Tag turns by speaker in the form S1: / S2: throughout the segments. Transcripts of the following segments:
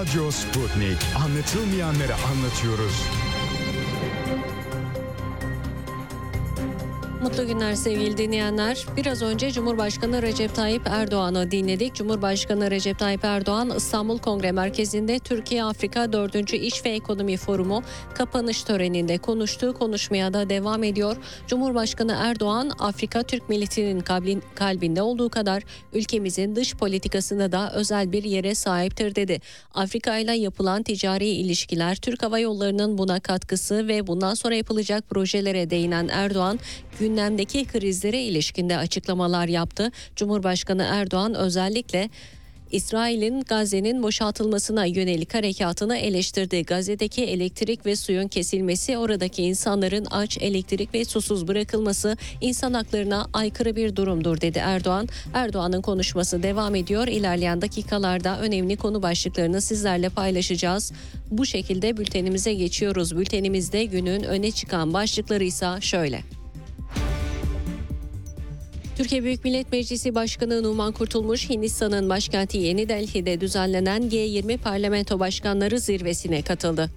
S1: Radyo Sputnik. Anlatılmayanları anlatıyoruz.
S2: Mutlu günler sevgili dinleyenler. Biraz önce Cumhurbaşkanı Recep Tayyip Erdoğan'ı dinledik. Cumhurbaşkanı Recep Tayyip Erdoğan İstanbul Kongre Merkezi'nde Türkiye-Afrika 4. İş ve Ekonomi Forumu kapanış töreninde konuştu. Konuşmaya da devam ediyor. Cumhurbaşkanı Erdoğan Afrika Türk milletinin kalbinde olduğu kadar ülkemizin dış politikasında da özel bir yere sahiptir dedi. Afrika ile yapılan ticari ilişkiler Türk Hava Yolları'nın buna katkısı ve bundan sonra yapılacak projelere değinen Erdoğan gündemdeki krizlere ilişkinde açıklamalar yaptı. Cumhurbaşkanı Erdoğan özellikle İsrail'in Gazze'nin boşaltılmasına yönelik harekatını eleştirdi. Gazze'deki elektrik ve suyun kesilmesi, oradaki insanların aç, elektrik ve susuz bırakılması insan haklarına aykırı bir durumdur dedi Erdoğan. Erdoğan'ın konuşması devam ediyor. İlerleyen dakikalarda önemli konu başlıklarını sizlerle paylaşacağız. Bu şekilde bültenimize geçiyoruz. Bültenimizde günün öne çıkan başlıkları ise şöyle. Türkiye Büyük Millet Meclisi Başkanı Numan Kurtulmuş, Hindistan'ın başkenti Yeni Delhi'de düzenlenen G20 Parlamento Başkanları Zirvesi'ne katıldı.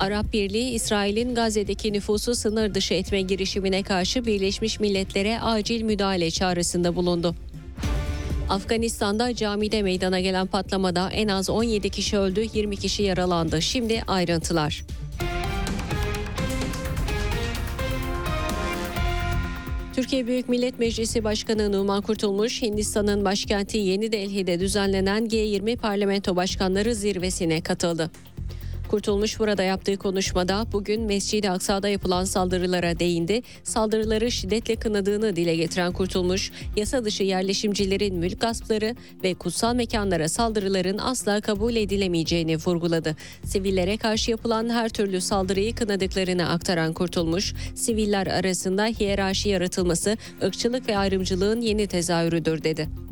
S2: Arap Birliği, İsrail'in Gazze'deki nüfusu sınır dışı etme girişimine karşı Birleşmiş Milletler'e acil müdahale çağrısında bulundu. Afganistan'da camide meydana gelen patlamada en az 17 kişi öldü, 20 kişi yaralandı. Şimdi ayrıntılar. Türkiye Büyük Millet Meclisi Başkanı Numan Kurtulmuş, Hindistan'ın başkenti Yeni Delhi'de düzenlenen G20 Parlamento Başkanları Zirvesi'ne katıldı. Kurtulmuş burada yaptığı konuşmada bugün Mescid-i Aksa'da yapılan saldırılara değindi. Saldırıları şiddetle kınadığını dile getiren Kurtulmuş, yasa dışı yerleşimcilerin mülk gaspları ve kutsal mekanlara saldırıların asla kabul edilemeyeceğini vurguladı. Sivillere karşı yapılan her türlü saldırıyı kınadıklarını aktaran Kurtulmuş, siviller arasında hiyerarşi yaratılması ırkçılık ve ayrımcılığın yeni tezahürüdür dedi.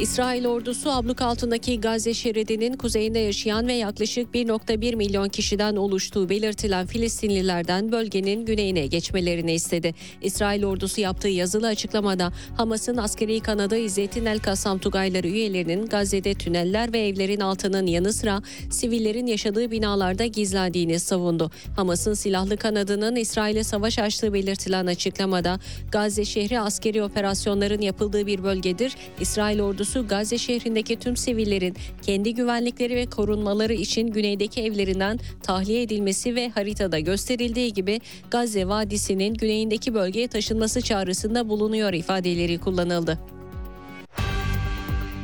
S2: İsrail ordusu abluk altındaki Gazze şeridinin kuzeyinde yaşayan ve yaklaşık 1.1 milyon kişiden oluştuğu belirtilen Filistinlilerden bölgenin güneyine geçmelerini istedi. İsrail ordusu yaptığı yazılı açıklamada Hamas'ın askeri kanadı İzzettin El Kassam Tugayları üyelerinin Gazze'de tüneller ve evlerin altının yanı sıra sivillerin yaşadığı binalarda gizlendiğini savundu. Hamas'ın silahlı kanadının İsrail'e savaş açtığı belirtilen açıklamada Gazze şehri askeri operasyonların yapıldığı bir bölgedir. İsrail ordusu ordusu Gazze şehrindeki tüm sivillerin kendi güvenlikleri ve korunmaları için güneydeki evlerinden tahliye edilmesi ve haritada gösterildiği gibi Gazze Vadisi'nin güneyindeki bölgeye taşınması çağrısında bulunuyor ifadeleri kullanıldı.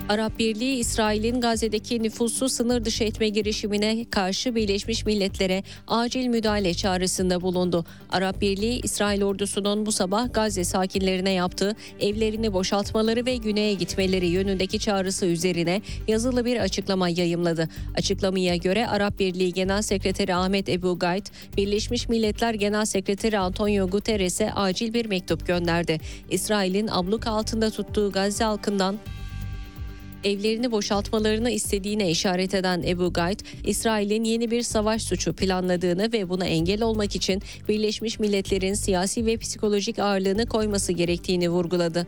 S2: Arap Birliği İsrail'in Gazze'deki nüfusu sınır dışı etme girişimine karşı Birleşmiş Milletler'e acil müdahale çağrısında bulundu. Arap Birliği İsrail ordusunun bu sabah Gazze sakinlerine yaptığı evlerini boşaltmaları ve güneye gitmeleri yönündeki çağrısı üzerine yazılı bir açıklama yayımladı. Açıklamaya göre Arap Birliği Genel Sekreteri Ahmet Ebu Gaid, Birleşmiş Milletler Genel Sekreteri Antonio Guterres'e acil bir mektup gönderdi. İsrail'in abluk altında tuttuğu Gazze halkından evlerini boşaltmalarını istediğine işaret eden Ebu Gaid, İsrail'in yeni bir savaş suçu planladığını ve buna engel olmak için Birleşmiş Milletler'in siyasi ve psikolojik ağırlığını koyması gerektiğini vurguladı.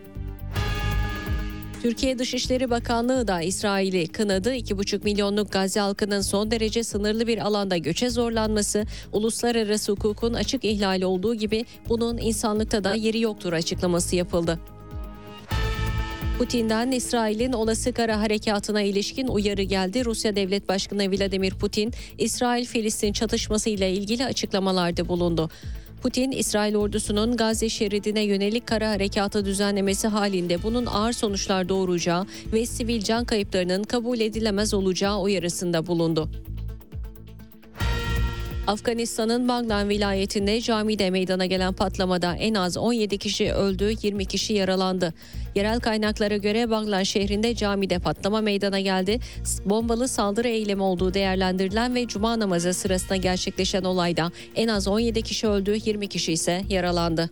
S2: Türkiye Dışişleri Bakanlığı da İsrail'i kınadı. 2,5 milyonluk Gazze halkının son derece sınırlı bir alanda göçe zorlanması, uluslararası hukukun açık ihlali olduğu gibi bunun insanlıkta da yeri yoktur açıklaması yapıldı. Putin'den İsrail'in olası kara harekatına ilişkin uyarı geldi. Rusya Devlet Başkanı Vladimir Putin, İsrail-Filistin çatışması ile ilgili açıklamalarda bulundu. Putin, İsrail ordusunun Gazze şeridine yönelik kara harekatı düzenlemesi halinde bunun ağır sonuçlar doğuracağı ve sivil can kayıplarının kabul edilemez olacağı uyarısında bulundu. Afganistan'ın Baglan vilayetinde camide meydana gelen patlamada en az 17 kişi öldü, 20 kişi yaralandı. Yerel kaynaklara göre Baglan şehrinde camide patlama meydana geldi. Bombalı saldırı eylemi olduğu değerlendirilen ve cuma namazı sırasında gerçekleşen olayda en az 17 kişi öldü, 20 kişi ise yaralandı.